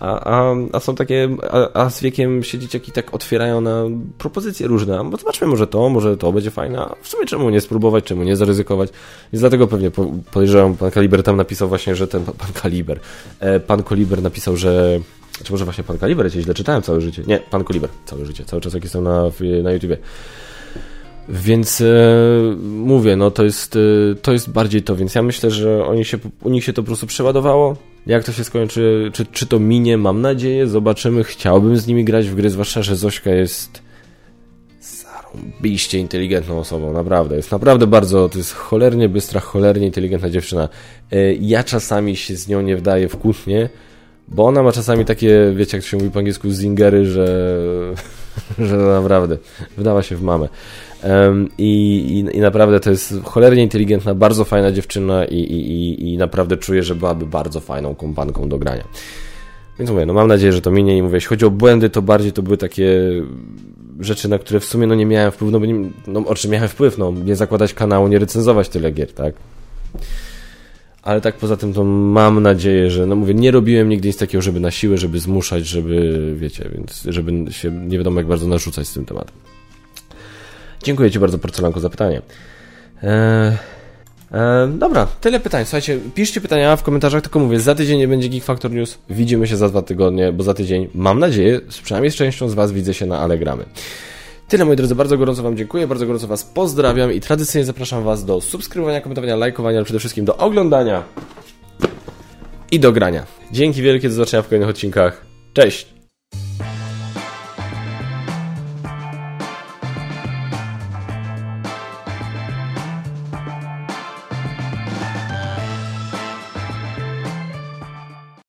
a, a, a są takie, a, a z wiekiem się dzieciaki tak otwierają na propozycje różne, bo zobaczmy, może to, może to będzie fajne, a w sumie czemu nie spróbować, czemu nie zaryzykować. Więc dlatego pewnie podejrzewam, pan Kaliber tam napisał właśnie, że ten, pan Kaliber, e, pan Koliber napisał, że czy może właśnie Pan Kaliber, ja źle czytałem całe życie. Nie, Pan Kaliber, całe życie, cały czas jak jestem na, na YouTubie. Więc e, mówię, no to jest, e, to jest bardziej to, więc ja myślę, że oni się, u nich się to po prostu przeładowało. Jak to się skończy, czy, czy to minie, mam nadzieję, zobaczymy. Chciałbym z nimi grać w gry, zwłaszcza, że Zośka jest zarąbiście inteligentną osobą, naprawdę. Jest naprawdę bardzo, to jest cholernie bystra, cholernie inteligentna dziewczyna. E, ja czasami się z nią nie wdaję w kłótnie, bo ona ma czasami takie, wiecie jak się mówi po angielsku, zingery, że, że naprawdę wdawa się w mamę. I, i, i, naprawdę to jest cholernie inteligentna, bardzo fajna dziewczyna i, i, i naprawdę czuję, że byłaby bardzo fajną kompanką do grania. Więc mówię, no mam nadzieję, że to minie i mówię, jeśli chodzi o błędy, to bardziej to były takie rzeczy, na które w sumie no nie miałem wpływu, no bo nie, no o czym miałem wpływ, no nie zakładać kanału, nie recenzować tyle gier, tak? Ale tak poza tym to mam nadzieję, że, no mówię, nie robiłem nigdy nic takiego, żeby na siłę, żeby zmuszać, żeby, wiecie, więc żeby się nie wiadomo jak bardzo narzucać z tym tematem. Dziękuję Ci bardzo, Porcelanko, za pytanie. Eee, eee, dobra, tyle pytań. Słuchajcie, piszcie pytania w komentarzach, tylko mówię, za tydzień nie będzie Geek Factor News, widzimy się za dwa tygodnie, bo za tydzień, mam nadzieję, przynajmniej z częścią z Was widzę się na Allegramy. Tyle moi drodzy, bardzo gorąco Wam dziękuję, bardzo gorąco Was pozdrawiam i tradycyjnie zapraszam Was do subskrybowania, komentowania, lajkowania, ale przede wszystkim do oglądania i do grania. Dzięki wielkie, do zobaczenia w kolejnych odcinkach. Cześć!